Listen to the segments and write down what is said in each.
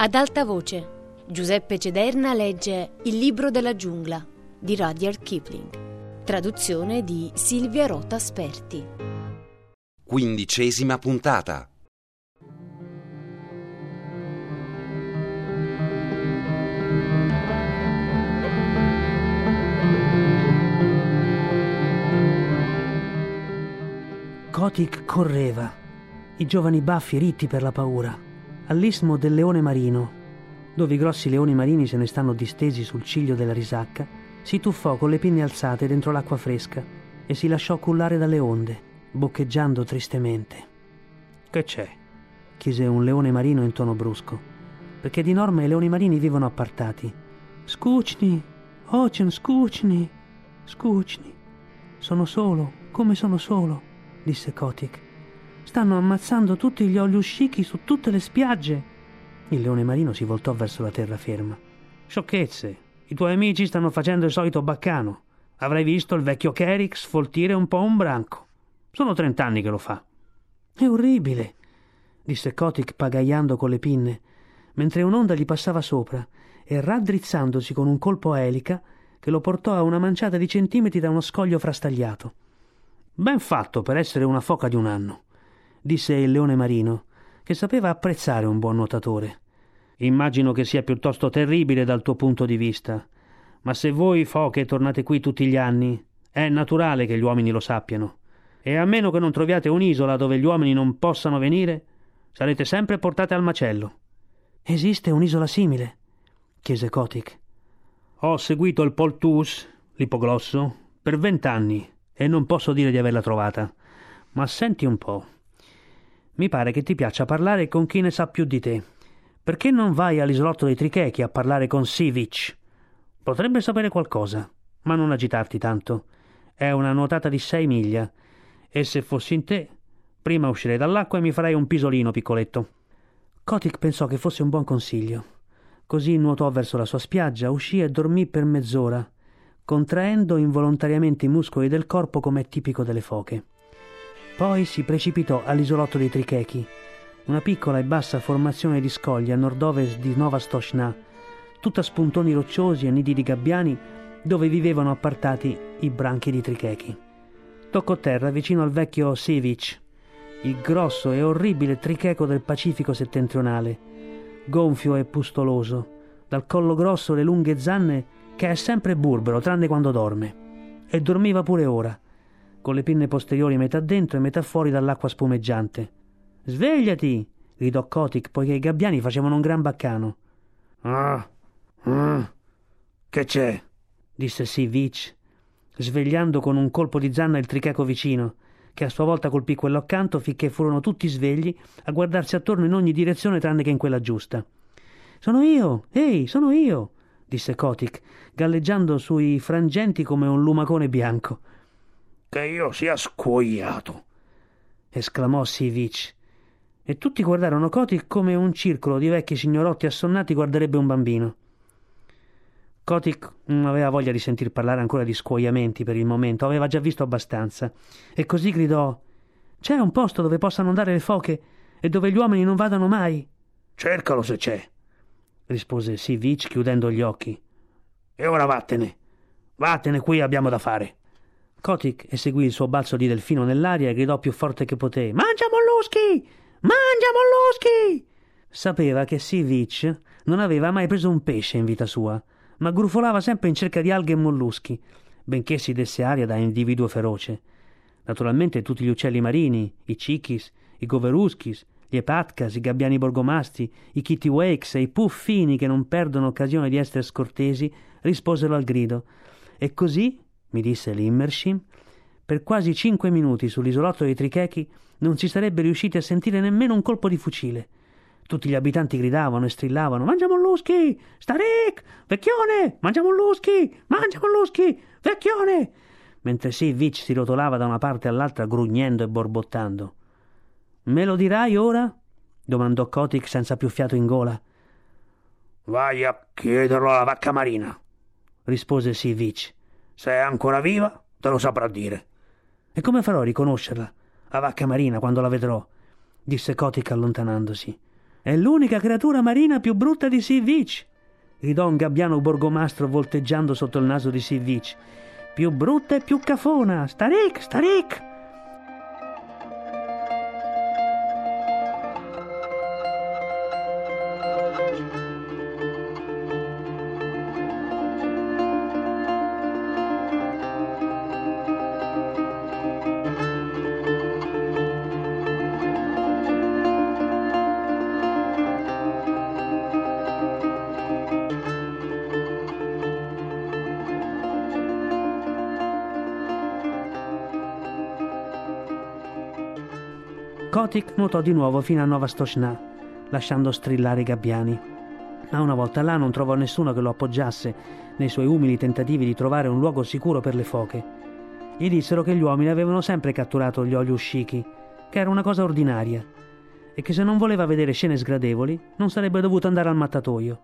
Ad alta voce, Giuseppe Cederna legge Il libro della giungla di Rudyard Kipling. Traduzione di Silvia Rota Sperti. Quindicesima puntata. Kotick correva, i giovani baffi ritti per la paura, all'istmo del leone marino, dove i grossi leoni marini se ne stanno distesi sul ciglio della risacca, si tuffò con le pinne alzate dentro l'acqua fresca e si lasciò cullare dalle onde, boccheggiando tristemente. Che c'è? chiese un leone marino in tono brusco, perché di norma i leoni marini vivono appartati. Scucni, ocean scucni, scucni. Sono solo, come sono solo disse Kotick. Stanno ammazzando tutti gli oliuscichi su tutte le spiagge. Il leone marino si voltò verso la terraferma. Sciocchezze. I tuoi amici stanno facendo il solito baccano. Avrai visto il vecchio Kerik sfoltire un po' un branco. Sono trent'anni che lo fa. È orribile, disse Kotick pagaiando con le pinne, mentre un'onda gli passava sopra e raddrizzandosi con un colpo a elica che lo portò a una manciata di centimetri da uno scoglio frastagliato. Ben fatto per essere una foca di un anno, disse il leone marino, che sapeva apprezzare un buon nuotatore. Immagino che sia piuttosto terribile dal tuo punto di vista, ma se voi foche tornate qui tutti gli anni, è naturale che gli uomini lo sappiano. E a meno che non troviate un'isola dove gli uomini non possano venire, sarete sempre portate al macello. Esiste un'isola simile? chiese Kotick. Ho seguito il Poltus, l'ipoglosso, per vent'anni e non posso dire di averla trovata. Ma senti un po'. Mi pare che ti piaccia parlare con chi ne sa più di te. Perché non vai all'isolotto dei Trichechi a parlare con Sivic? Potrebbe sapere qualcosa, ma non agitarti tanto. È una nuotata di sei miglia. E se fossi in te, prima uscirei dall'acqua e mi farei un pisolino piccoletto. Kotick pensò che fosse un buon consiglio. Così nuotò verso la sua spiaggia, uscì e dormì per mezz'ora contraendo involontariamente i muscoli del corpo come è tipico delle foche. Poi si precipitò all'isolotto dei Trichechi, una piccola e bassa formazione di scoglie a nord-ovest di Nova Stoshna, tutta spuntoni rocciosi e nidi di gabbiani dove vivevano appartati i branchi di Trichechi. Toccò terra vicino al vecchio Sivic, il grosso e orribile tricheco del Pacifico settentrionale, gonfio e pustoloso, dal collo grosso le lunghe zanne che è sempre burbero, tranne quando dorme. E dormiva pure ora, con le pinne posteriori metà dentro e metà fuori dall'acqua spumeggiante. Svegliati! gridò Kotick, poiché i gabbiani facevano un gran baccano. Ah, ah, che c'è? disse Sivich, svegliando con un colpo di zanna il tricheco vicino, che a sua volta colpì quello accanto finché furono tutti svegli a guardarsi attorno in ogni direzione tranne che in quella giusta. Sono io! Ehi, sono io! disse Kotick, galleggiando sui frangenti come un lumacone bianco. Che io sia scuoiato! esclamò Sivich. E tutti guardarono Kotick come un circolo di vecchi signorotti assonnati guarderebbe un bambino. Kotick non aveva voglia di sentir parlare ancora di scuoiamenti per il momento, aveva già visto abbastanza, e così gridò C'è un posto dove possano andare le foche e dove gli uomini non vadano mai? Cercalo se c'è, rispose Sivich chiudendo gli occhi. E ora vattene. Vattene, qui abbiamo da fare. Kotick eseguì il suo balzo di delfino nell'aria e gridò più forte che poté. Mangia molluschi! Mangia molluschi! Sapeva che Sivich non aveva mai preso un pesce in vita sua, ma grufolava sempre in cerca di alghe e molluschi, benché si desse aria da individuo feroce. Naturalmente tutti gli uccelli marini, i cichis, i goveruschis, gli epatcas, i gabbiani borgomasti, i kittiwakes e i puffini che non perdono occasione di essere scortesi, risposero al grido. E così, mi disse l'Immershim, per quasi cinque minuti sull'isolotto dei Trichechi non si sarebbe riusciti a sentire nemmeno un colpo di fucile. Tutti gli abitanti gridavano e strillavano Mangia molluschi! Starik! Vecchione! Mangia molluschi! Mangia molluschi! Vecchione! Mentre Sivich si rotolava da una parte all'altra grugnendo e borbottando. Me lo dirai ora? domandò Kotick senza più fiato in gola. Vai a chiederlo alla vacca marina, rispose Sivich. Se è ancora viva, te lo saprà dire. E come farò a riconoscerla, la vacca marina, quando la vedrò? disse Kotick allontanandosi. È l'unica creatura marina più brutta di Sea Beach, gridò un gabbiano borgomastro volteggiando sotto il naso di Sea Beach. Più brutta e più cafona! Starik, Starik! Kotick nuotò di nuovo fino a Nova Stochna, lasciando strillare i gabbiani. Ma una volta là non trovò nessuno che lo appoggiasse nei suoi umili tentativi di trovare un luogo sicuro per le foche. Gli dissero che gli uomini avevano sempre catturato gli oli uscichi, che era una cosa ordinaria, e che se non voleva vedere scene sgradevoli non sarebbe dovuto andare al mattatoio.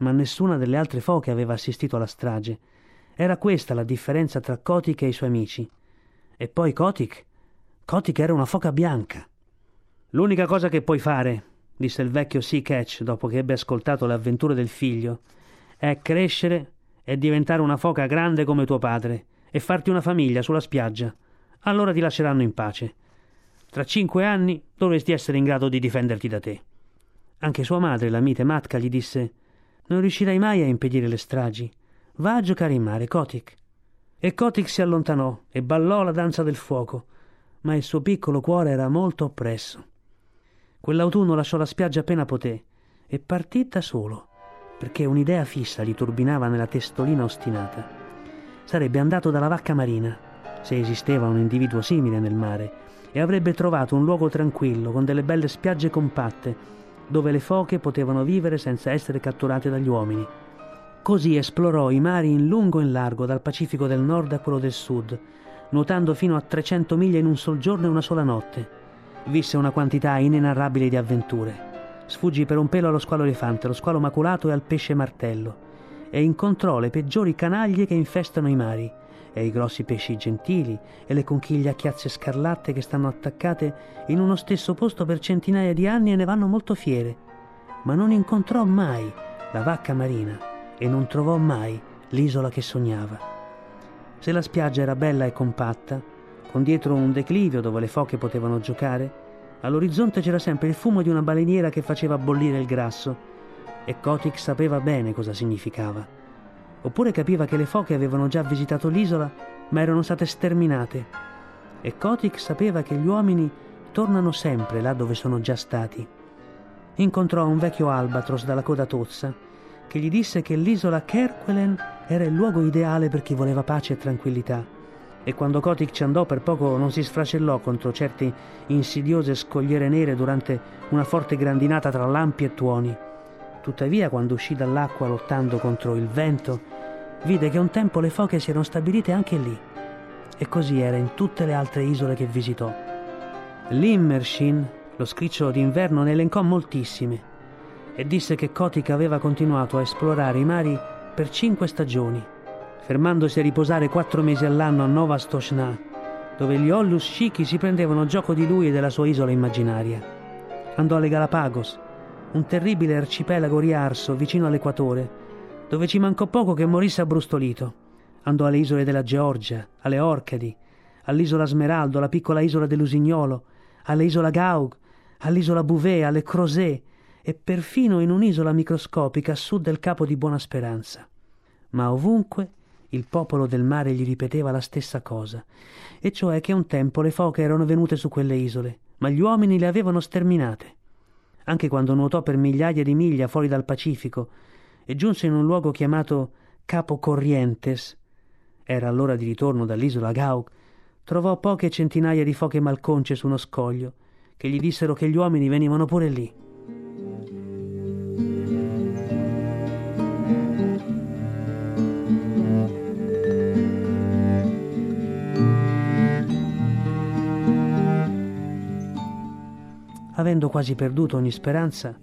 Ma nessuna delle altre foche aveva assistito alla strage. Era questa la differenza tra Kotick e i suoi amici. E poi Kotick? Kotick era una foca bianca. L'unica cosa che puoi fare, disse il vecchio Sea Catch dopo che ebbe ascoltato le avventure del figlio, è crescere e diventare una foca grande come tuo padre e farti una famiglia sulla spiaggia. Allora ti lasceranno in pace. Tra cinque anni dovresti essere in grado di difenderti da te. Anche sua madre, la mite Matka, gli disse Non riuscirai mai a impedire le stragi. Va a giocare in mare, Kotick. E Kotick si allontanò e ballò la danza del fuoco, ma il suo piccolo cuore era molto oppresso. Quell'autunno lasciò la spiaggia appena poté e partì da solo, perché un'idea fissa gli turbinava nella testolina ostinata. Sarebbe andato dalla vacca marina, se esisteva un individuo simile nel mare, e avrebbe trovato un luogo tranquillo, con delle belle spiagge compatte, dove le foche potevano vivere senza essere catturate dagli uomini. Così esplorò i mari in lungo e in largo, dal Pacifico del nord a quello del sud, nuotando fino a 300 miglia in un sol giorno e una sola notte visse una quantità inenarrabile di avventure. Sfuggì per un pelo allo squalo elefante, allo squalo maculato e al pesce martello, e incontrò le peggiori canaglie che infestano i mari, e i grossi pesci gentili, e le conchiglie a chiazze scarlatte che stanno attaccate in uno stesso posto per centinaia di anni e ne vanno molto fiere. Ma non incontrò mai la vacca marina e non trovò mai l'isola che sognava. Se la spiaggia era bella e compatta, con dietro un declivio dove le foche potevano giocare, all'orizzonte c'era sempre il fumo di una baleniera che faceva bollire il grasso, e Kotick sapeva bene cosa significava. Oppure capiva che le foche avevano già visitato l'isola, ma erano state sterminate. E Kotick sapeva che gli uomini tornano sempre là dove sono già stati. Incontrò un vecchio albatros dalla coda tozza, che gli disse che l'isola Kerquelen era il luogo ideale per chi voleva pace e tranquillità e quando Kotick ci andò per poco non si sfracellò contro certe insidiose scogliere nere durante una forte grandinata tra lampi e tuoni. Tuttavia, quando uscì dall'acqua lottando contro il vento, vide che un tempo le foche si erano stabilite anche lì. E così era in tutte le altre isole che visitò. L'Immershin, lo scricciolo d'inverno, ne elencò moltissime e disse che Kotick aveva continuato a esplorare i mari per cinque stagioni fermandosi a riposare quattro mesi all'anno a Nova Stochna, dove gli Ollus Shiki si prendevano gioco di lui e della sua isola immaginaria. Andò alle Galapagos, un terribile arcipelago riarso vicino all'equatore, dove ci mancò poco che morisse abbrustolito. Andò alle isole della Georgia, alle Orcadi, all'isola Smeraldo, alla piccola isola dell'Usignolo, all'isola Gaug, all'isola Bouvet, alle Crozet e perfino in un'isola microscopica a sud del Capo di Buona Speranza. Ma ovunque il popolo del mare gli ripeteva la stessa cosa, e cioè che un tempo le foche erano venute su quelle isole, ma gli uomini le avevano sterminate. Anche quando nuotò per migliaia di miglia fuori dal Pacifico e giunse in un luogo chiamato Capo Corrientes, era allora di ritorno dall'isola Gauk, trovò poche centinaia di foche malconce su uno scoglio, che gli dissero che gli uomini venivano pure lì. Avendo quasi perduto ogni speranza,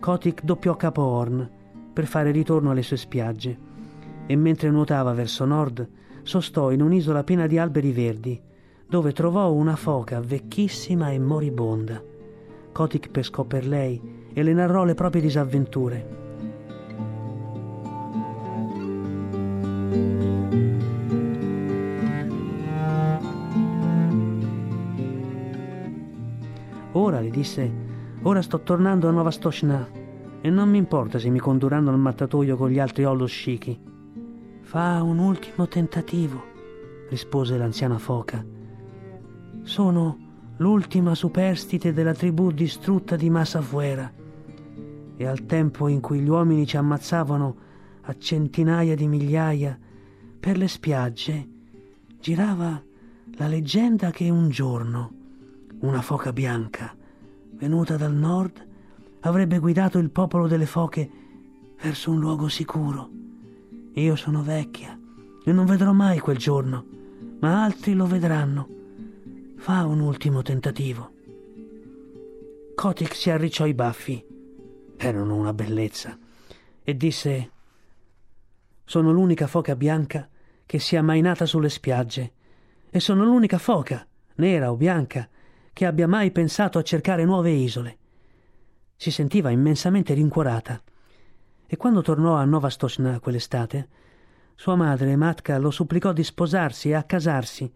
Kotick doppiò Capo Horn per fare ritorno alle sue spiagge e mentre nuotava verso nord sostò in un'isola piena di alberi verdi dove trovò una foca vecchissima e moribonda. Kotick pescò per lei e le narrò le proprie disavventure. Disse, ora sto tornando a Nova Stoshna e non mi importa se mi condurranno al mattatoio con gli altri Olloshiki. Fa un ultimo tentativo, rispose l'anziana foca. Sono l'ultima superstite della tribù distrutta di Massafuera e al tempo in cui gli uomini ci ammazzavano a centinaia di migliaia per le spiagge, girava la leggenda che un giorno una foca bianca, venuta dal nord, avrebbe guidato il popolo delle foche verso un luogo sicuro. Io sono vecchia e non vedrò mai quel giorno, ma altri lo vedranno. Fa un ultimo tentativo. Kotick si arricciò i baffi, erano una bellezza, e disse: Sono l'unica foca bianca che sia mai nata sulle spiagge, e sono l'unica foca, nera o bianca, che abbia mai pensato a cercare nuove isole. Si sentiva immensamente rincuorata e quando tornò a Nova Stosna quell'estate, sua madre, Matka, lo supplicò di sposarsi e accasarsi,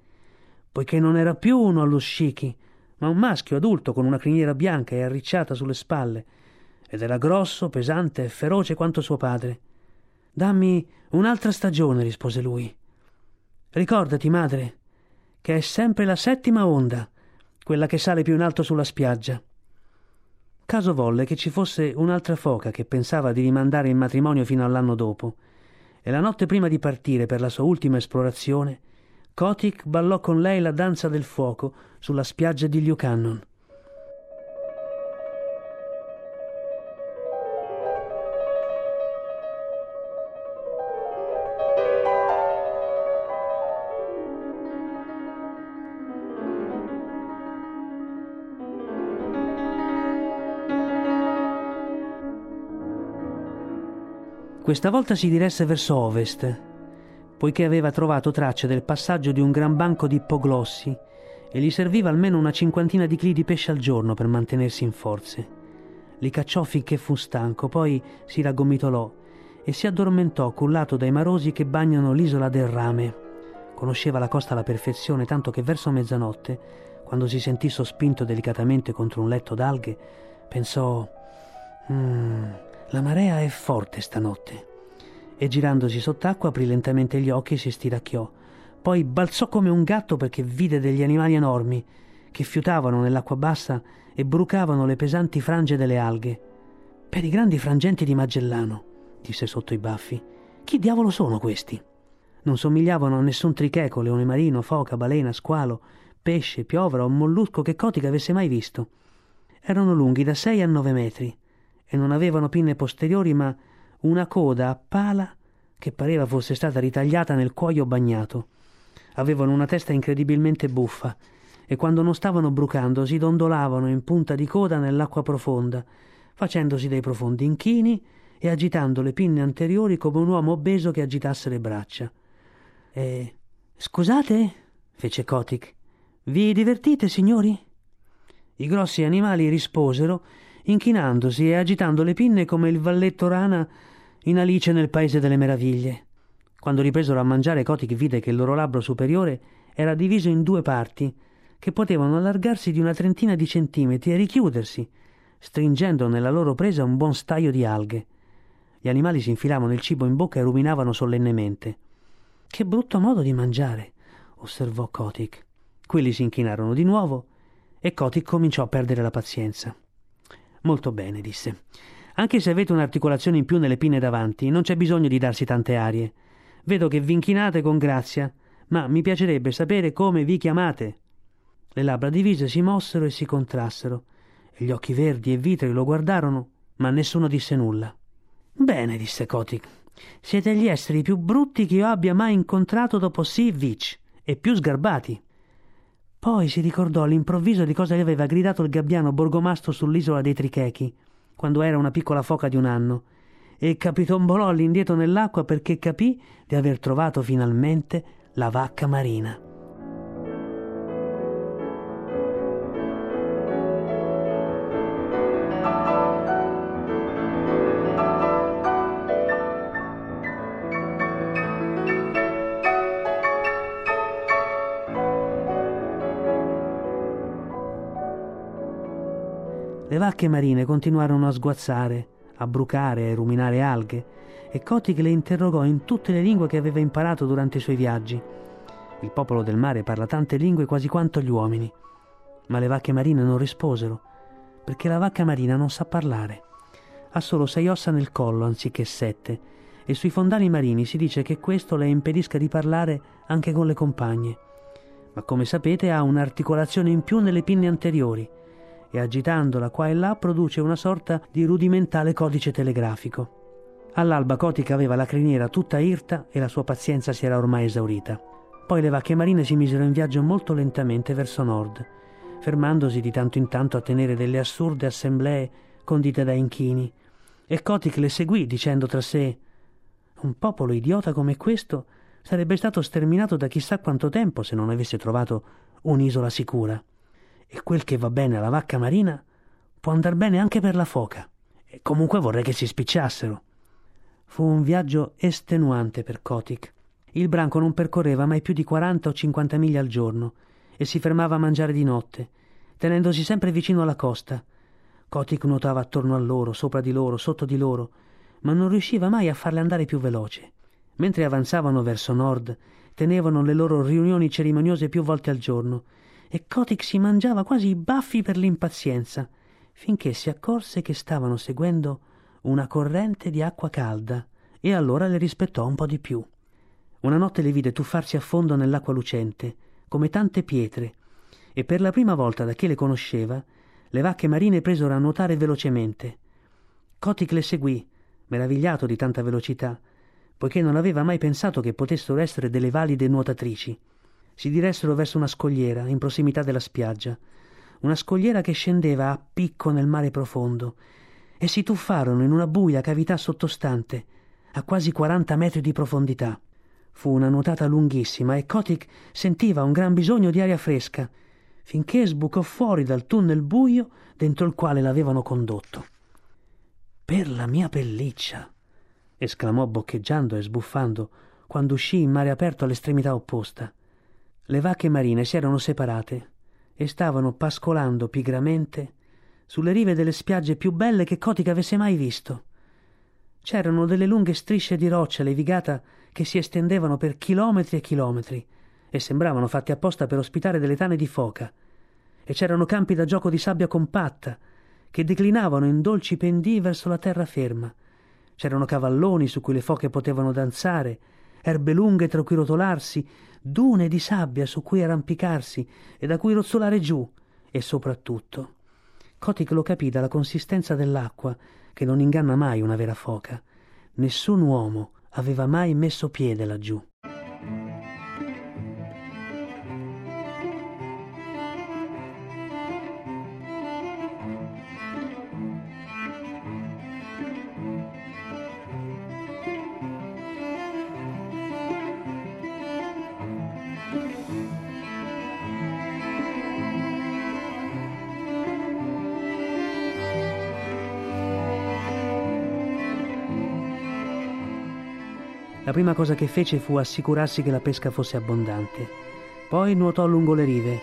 poiché non era più uno allo scicchi, ma un maschio adulto con una criniera bianca e arricciata sulle spalle, ed era grosso, pesante e feroce quanto suo padre. Dammi un'altra stagione, rispose lui. Ricordati, madre, che è sempre la settima onda quella che sale più in alto sulla spiaggia. Caso volle che ci fosse un'altra foca che pensava di rimandare il matrimonio fino all'anno dopo, e la notte prima di partire per la sua ultima esplorazione, Kotick ballò con lei la danza del fuoco sulla spiaggia di Lucannon. Questa volta si diresse verso ovest, poiché aveva trovato tracce del passaggio di un gran banco di ippoglossi e gli serviva almeno una cinquantina di chili di pesce al giorno per mantenersi in forze. Li cacciò finché fu stanco, poi si raggomitolò e si addormentò cullato dai marosi che bagnano l'isola del Rame. Conosceva la costa alla perfezione, tanto che verso mezzanotte, quando si sentì sospinto delicatamente contro un letto d'alghe, pensò: mm, la marea è forte stanotte. E girandosi sott'acqua aprì lentamente gli occhi e si stiracchiò. Poi balzò come un gatto perché vide degli animali enormi che fiutavano nell'acqua bassa e brucavano le pesanti frange delle alghe. Per i grandi frangenti di Magellano, disse sotto i baffi. Chi diavolo sono questi? Non somigliavano a nessun tricheco, leone marino, foca, balena, squalo, pesce, piovra o mollusco che Cotica avesse mai visto. Erano lunghi da sei a nove metri e non avevano pinne posteriori ma una coda a pala che pareva fosse stata ritagliata nel cuoio bagnato. Avevano una testa incredibilmente buffa e quando non stavano brucando si dondolavano in punta di coda nell'acqua profonda, facendosi dei profondi inchini e agitando le pinne anteriori come un uomo obeso che agitasse le braccia. E scusate? fece Kotick. Vi divertite, signori? I grossi animali risposero inchinandosi e agitando le pinne come il valletto rana in Alice nel Paese delle Meraviglie. Quando ripresero a mangiare, Kotick vide che il loro labbro superiore era diviso in due parti, che potevano allargarsi di una trentina di centimetri e richiudersi, stringendo nella loro presa un buon staio di alghe. Gli animali si infilavano il cibo in bocca e ruminavano solennemente. Che brutto modo di mangiare, osservò Kotick. Quelli si inchinarono di nuovo e Kotick cominciò a perdere la pazienza. Molto bene, disse. Anche se avete un'articolazione in più nelle pinne davanti, non c'è bisogno di darsi tante arie. Vedo che vi inchinate con grazia, ma mi piacerebbe sapere come vi chiamate. Le labbra divise si mossero e si contrassero, gli occhi verdi e vitrei lo guardarono, ma nessuno disse nulla. Bene, disse Kotick. Siete gli esseri più brutti che io abbia mai incontrato dopo Sea Beach, e più sgarbati. Poi si ricordò all'improvviso di cosa gli aveva gridato il gabbiano borgomastro sull'isola dei Trichechi, quando era una piccola foca di un anno, e capitombolò all'indietro nell'acqua perché capì di aver trovato finalmente la vacca marina. Vacche marine continuarono a sguazzare, a brucare e ruminare alghe, e Kotick le interrogò in tutte le lingue che aveva imparato durante i suoi viaggi. Il popolo del mare parla tante lingue quasi quanto gli uomini, ma le vacche marine non risposero, perché la vacca marina non sa parlare. Ha solo sei ossa nel collo anziché sette, e sui fondali marini si dice che questo le impedisca di parlare anche con le compagne. Ma come sapete ha un'articolazione in più nelle pinne anteriori, e agitandola qua e là produce una sorta di rudimentale codice telegrafico. All'alba Cotica aveva la criniera tutta irta e la sua pazienza si era ormai esaurita. Poi le vacche marine si misero in viaggio molto lentamente verso nord, fermandosi di tanto in tanto a tenere delle assurde assemblee condite da inchini. E Kotick le seguì dicendo tra sé un popolo idiota come questo sarebbe stato sterminato da chissà quanto tempo se non avesse trovato un'isola sicura. E quel che va bene alla vacca marina può andar bene anche per la foca. E comunque vorrei che si spicciassero. Fu un viaggio estenuante per Kotick. Il branco non percorreva mai più di 40 o 50 miglia al giorno e si fermava a mangiare di notte, tenendosi sempre vicino alla costa. Kotick nuotava attorno a loro, sopra di loro, sotto di loro, ma non riusciva mai a farle andare più veloce. Mentre avanzavano verso nord, tenevano le loro riunioni cerimoniose più volte al giorno, e Kotick si mangiava quasi i baffi per l'impazienza, finché si accorse che stavano seguendo una corrente di acqua calda, e allora le rispettò un po' di più. Una notte le vide tuffarsi a fondo nell'acqua lucente, come tante pietre, e per la prima volta da che le conosceva, le vacche marine presero a nuotare velocemente. Kotick le seguì, meravigliato di tanta velocità, poiché non aveva mai pensato che potessero essere delle valide nuotatrici. Si diressero verso una scogliera in prossimità della spiaggia, una scogliera che scendeva a picco nel mare profondo, e si tuffarono in una buia cavità sottostante, a quasi 40 metri di profondità. Fu una nuotata lunghissima e Kotick sentiva un gran bisogno di aria fresca, finché sbucò fuori dal tunnel buio dentro il quale l'avevano condotto. Per la mia pelliccia! esclamò boccheggiando e sbuffando quando uscì in mare aperto all'estremità opposta. Le vacche marine si erano separate e stavano pascolando pigramente sulle rive delle spiagge più belle che Cotica avesse mai visto. C'erano delle lunghe strisce di roccia levigata che si estendevano per chilometri e chilometri e sembravano fatti apposta per ospitare delle tane di foca. E c'erano campi da gioco di sabbia compatta che declinavano in dolci pendii verso la terraferma. C'erano cavalloni su cui le foche potevano danzare, erbe lunghe tra cui rotolarsi, dune di sabbia su cui arrampicarsi e da cui rozzolare giù, e soprattutto. Kotick lo capì dalla consistenza dell'acqua, che non inganna mai una vera foca. Nessun uomo aveva mai messo piede laggiù. Prima cosa che fece fu assicurarsi che la pesca fosse abbondante. Poi nuotò lungo le rive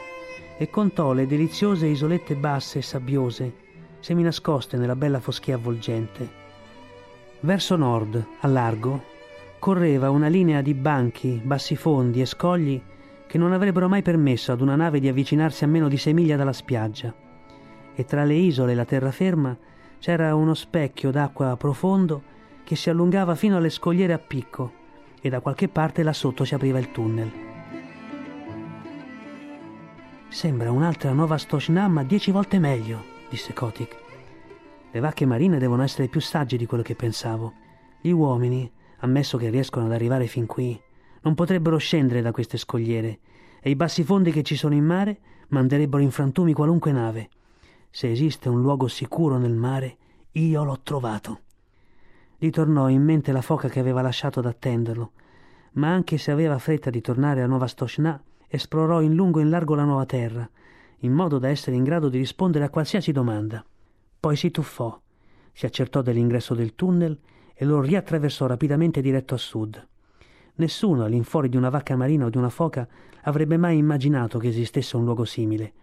e contò le deliziose isolette basse e sabbiose, seminascoste nella bella foschia avvolgente. Verso nord, a largo, correva una linea di banchi, bassifondi e scogli che non avrebbero mai permesso ad una nave di avvicinarsi a meno di sei miglia dalla spiaggia. E tra le isole e la terraferma c'era uno specchio d'acqua profondo che si allungava fino alle scogliere a picco e da qualche parte là sotto si apriva il tunnel. Sembra un'altra nuova Stochna, ma dieci volte meglio, disse Kotick. Le vacche marine devono essere più sagge di quello che pensavo. Gli uomini, ammesso che riescono ad arrivare fin qui, non potrebbero scendere da queste scogliere e i bassi fondi che ci sono in mare manderebbero in frantumi qualunque nave. Se esiste un luogo sicuro nel mare, io l'ho trovato. Gli tornò in mente la foca che aveva lasciato ad attenderlo, ma anche se aveva fretta di tornare a Nova Stochna, esplorò in lungo e in largo la nuova terra, in modo da essere in grado di rispondere a qualsiasi domanda. Poi si tuffò, si accertò dell'ingresso del tunnel e lo riattraversò rapidamente diretto a sud. Nessuno all'infuori di una vacca marina o di una foca avrebbe mai immaginato che esistesse un luogo simile,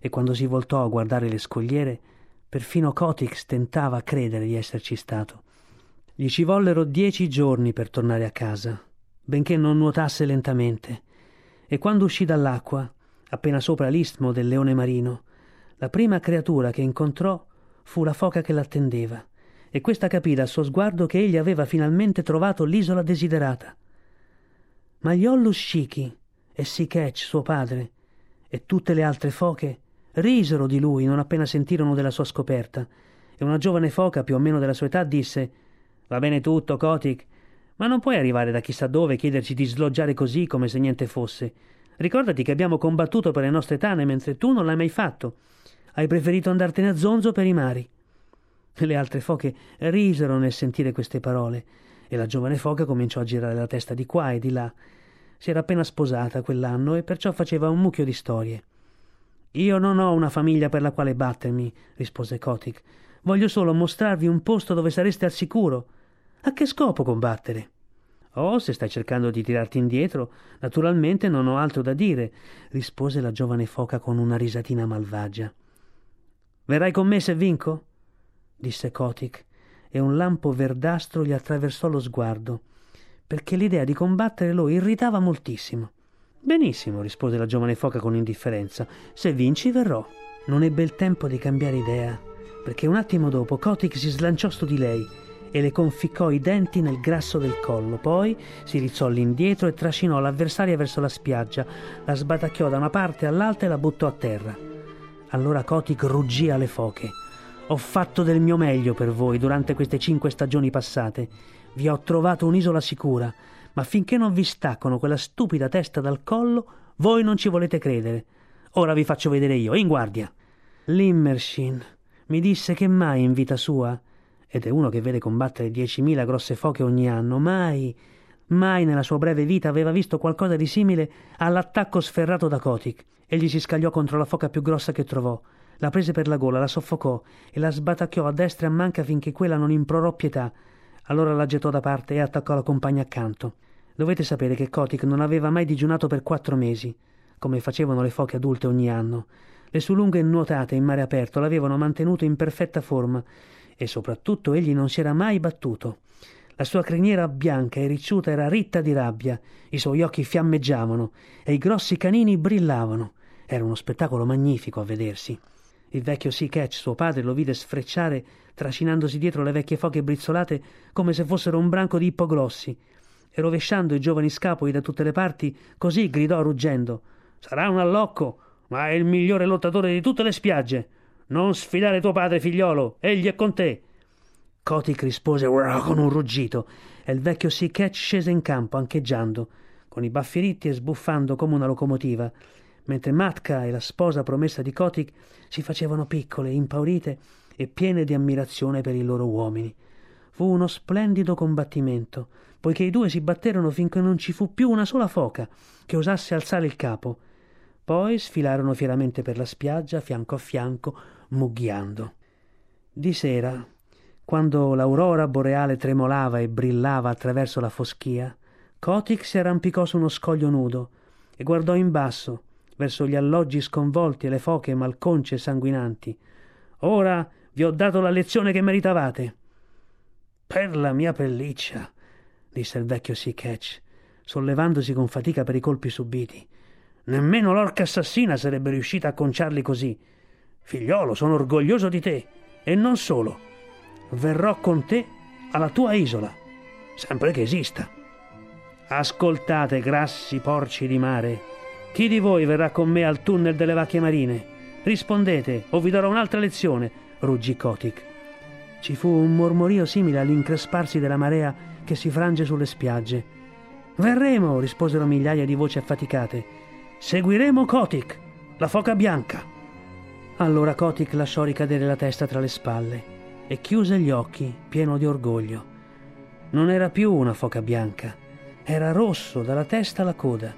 e quando si voltò a guardare le scogliere, Perfino Kotick tentava a credere di esserci stato. Gli ci vollero dieci giorni per tornare a casa, benché non nuotasse lentamente, e quando uscì dall'acqua, appena sopra l'istmo del leone marino, la prima creatura che incontrò fu la foca che l'attendeva, e questa capì dal suo sguardo che egli aveva finalmente trovato l'isola desiderata. Ma gli Ollus Shiki e Sikech, suo padre, e tutte le altre foche risero di lui non appena sentirono della sua scoperta, e una giovane foca più o meno della sua età disse Va bene tutto, Kotik, ma non puoi arrivare da chissà dove e chiederci di sloggiare così come se niente fosse. Ricordati che abbiamo combattuto per le nostre tane mentre tu non l'hai mai fatto. Hai preferito andartene a zonzo per i mari. Le altre foche risero nel sentire queste parole e la giovane foca cominciò a girare la testa di qua e di là. Si era appena sposata quell'anno e perciò faceva un mucchio di storie. Io non ho una famiglia per la quale battermi, rispose Kotik. Voglio solo mostrarvi un posto dove sareste al sicuro. A che scopo combattere? Oh, se stai cercando di tirarti indietro, naturalmente non ho altro da dire, rispose la giovane foca con una risatina malvagia. Verrai con me se vinco? disse Kotik, e un lampo verdastro gli attraversò lo sguardo, perché l'idea di combattere lo irritava moltissimo. Benissimo, rispose la giovane foca con indifferenza. Se vinci verrò. Non ebbe il tempo di cambiare idea, perché un attimo dopo Kotik si slanciò su di lei e le conficcò i denti nel grasso del collo. Poi si rizzò all'indietro e trascinò l'avversaria verso la spiaggia, la sbatacchiò da una parte all'altra e la buttò a terra. Allora Kotik ruggì alle foche. Ho fatto del mio meglio per voi durante queste cinque stagioni passate. Vi ho trovato un'isola sicura, ma finché non vi staccano quella stupida testa dal collo, voi non ci volete credere. Ora vi faccio vedere io, in guardia. Limmershin mi disse che mai in vita sua, ed è uno che vede combattere diecimila grosse foche ogni anno, mai, mai nella sua breve vita aveva visto qualcosa di simile all'attacco sferrato da Kotik. Egli si scagliò contro la foca più grossa che trovò, la prese per la gola, la soffocò e la sbatacchiò a destra e a manca finché quella non implorò pietà. Allora la gettò da parte e attaccò la compagna accanto. Dovete sapere che Kotik non aveva mai digiunato per quattro mesi, come facevano le foche adulte ogni anno. Le sue lunghe nuotate in mare aperto l'avevano mantenuto in perfetta forma e soprattutto egli non si era mai battuto. La sua criniera bianca e ricciuta era ritta di rabbia, i suoi occhi fiammeggiavano e i grossi canini brillavano. Era uno spettacolo magnifico a vedersi. Il vecchio Sea Catch, suo padre, lo vide sfrecciare, trascinandosi dietro le vecchie foche brizzolate come se fossero un branco di ippogrossi, e rovesciando i giovani scapoli da tutte le parti, così gridò ruggendo: Sarà un allocco, ma è il migliore lottatore di tutte le spiagge. Non sfidare tuo padre, figliolo, egli è con te. Kotick rispose con un ruggito, e il vecchio Catch scese in campo, ancheggiando, con i baffi ritti e sbuffando come una locomotiva, mentre Matka e la sposa promessa di Kotik si facevano piccole, impaurite e piene di ammirazione per i loro uomini. Fu uno splendido combattimento, poiché i due si batterono finché non ci fu più una sola foca che osasse alzare il capo. Poi sfilarono fieramente per la spiaggia, fianco a fianco, mugghiando. Di sera, quando l'aurora boreale tremolava e brillava attraverso la foschia, Kotik si arrampicò su uno scoglio nudo e guardò in basso, verso gli alloggi sconvolti e le foche malconce e sanguinanti. Ora vi ho dato la lezione che meritavate. Per la mia pelliccia, disse il vecchio Sea Catch, sollevandosi con fatica per i colpi subiti. Nemmeno l'orca assassina sarebbe riuscita a conciarli così. Figliolo, sono orgoglioso di te. E non solo. Verrò con te alla tua isola, sempre che esista. Ascoltate, grassi porci di mare, chi di voi verrà con me al tunnel delle vacche marine? Rispondete, o vi darò un'altra lezione, ruggì Kotik. Ci fu un mormorio simile all'incresparsi della marea che si frange sulle spiagge. Verremo, risposero migliaia di voci affaticate. Seguiremo Kotik, la foca bianca. Allora Kotik lasciò ricadere la testa tra le spalle e chiuse gli occhi, pieno di orgoglio. Non era più una foca bianca, era rosso dalla testa alla coda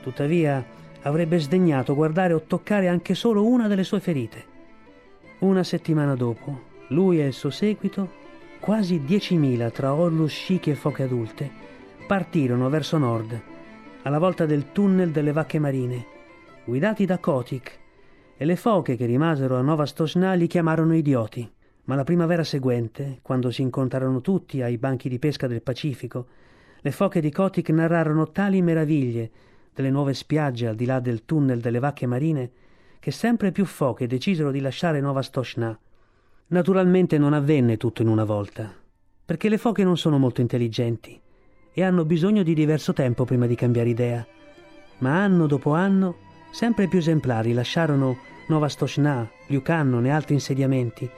Tuttavia avrebbe sdegnato guardare o toccare anche solo una delle sue ferite. Una settimana dopo, lui e il suo seguito, quasi diecimila tra Orlus Shiki e foche adulte, partirono verso nord, alla volta del tunnel delle vacche marine, guidati da Kotik, e le foche che rimasero a Nova Stosna li chiamarono idioti. Ma la primavera seguente, quando si incontrarono tutti ai banchi di pesca del Pacifico, le foche di Kotick narrarono tali meraviglie delle nuove spiagge al di là del tunnel delle vacche marine che sempre più foche decisero di lasciare Nova Stosna. Naturalmente non avvenne tutto in una volta, perché le foche non sono molto intelligenti e hanno bisogno di diverso tempo prima di cambiare idea. Ma anno dopo anno, sempre più esemplari lasciarono Nova Stosna, Liucannon e altri insediamenti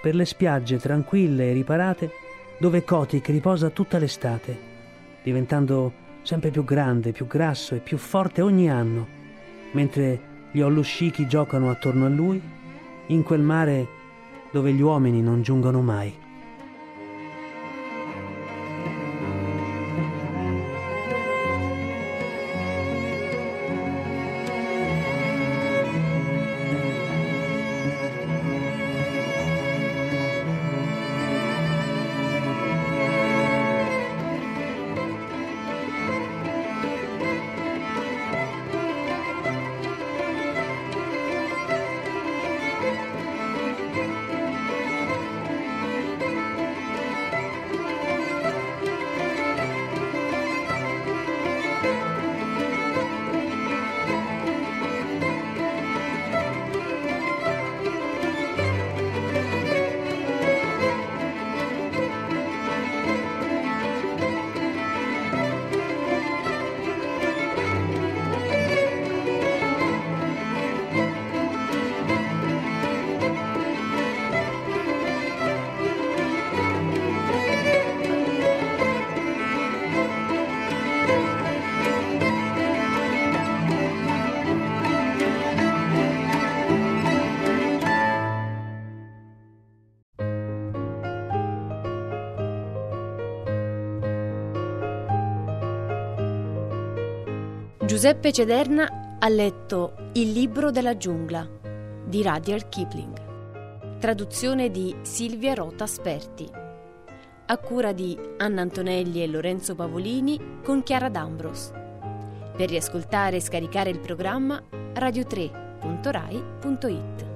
per le spiagge tranquille e riparate dove Kotick riposa tutta l'estate, diventando sempre più grande, più grasso e più forte ogni anno, mentre gli Ollusciki giocano attorno a lui in quel mare dove gli uomini non giungono mai. Giuseppe Cederna ha letto Il libro della giungla di Rudyard Kipling, traduzione di Silvia Rota Sperti, a cura di Anna Antonelli e Lorenzo Pavolini con Chiara D'Ambros. Per riascoltare e scaricare il programma radio3.rai.it.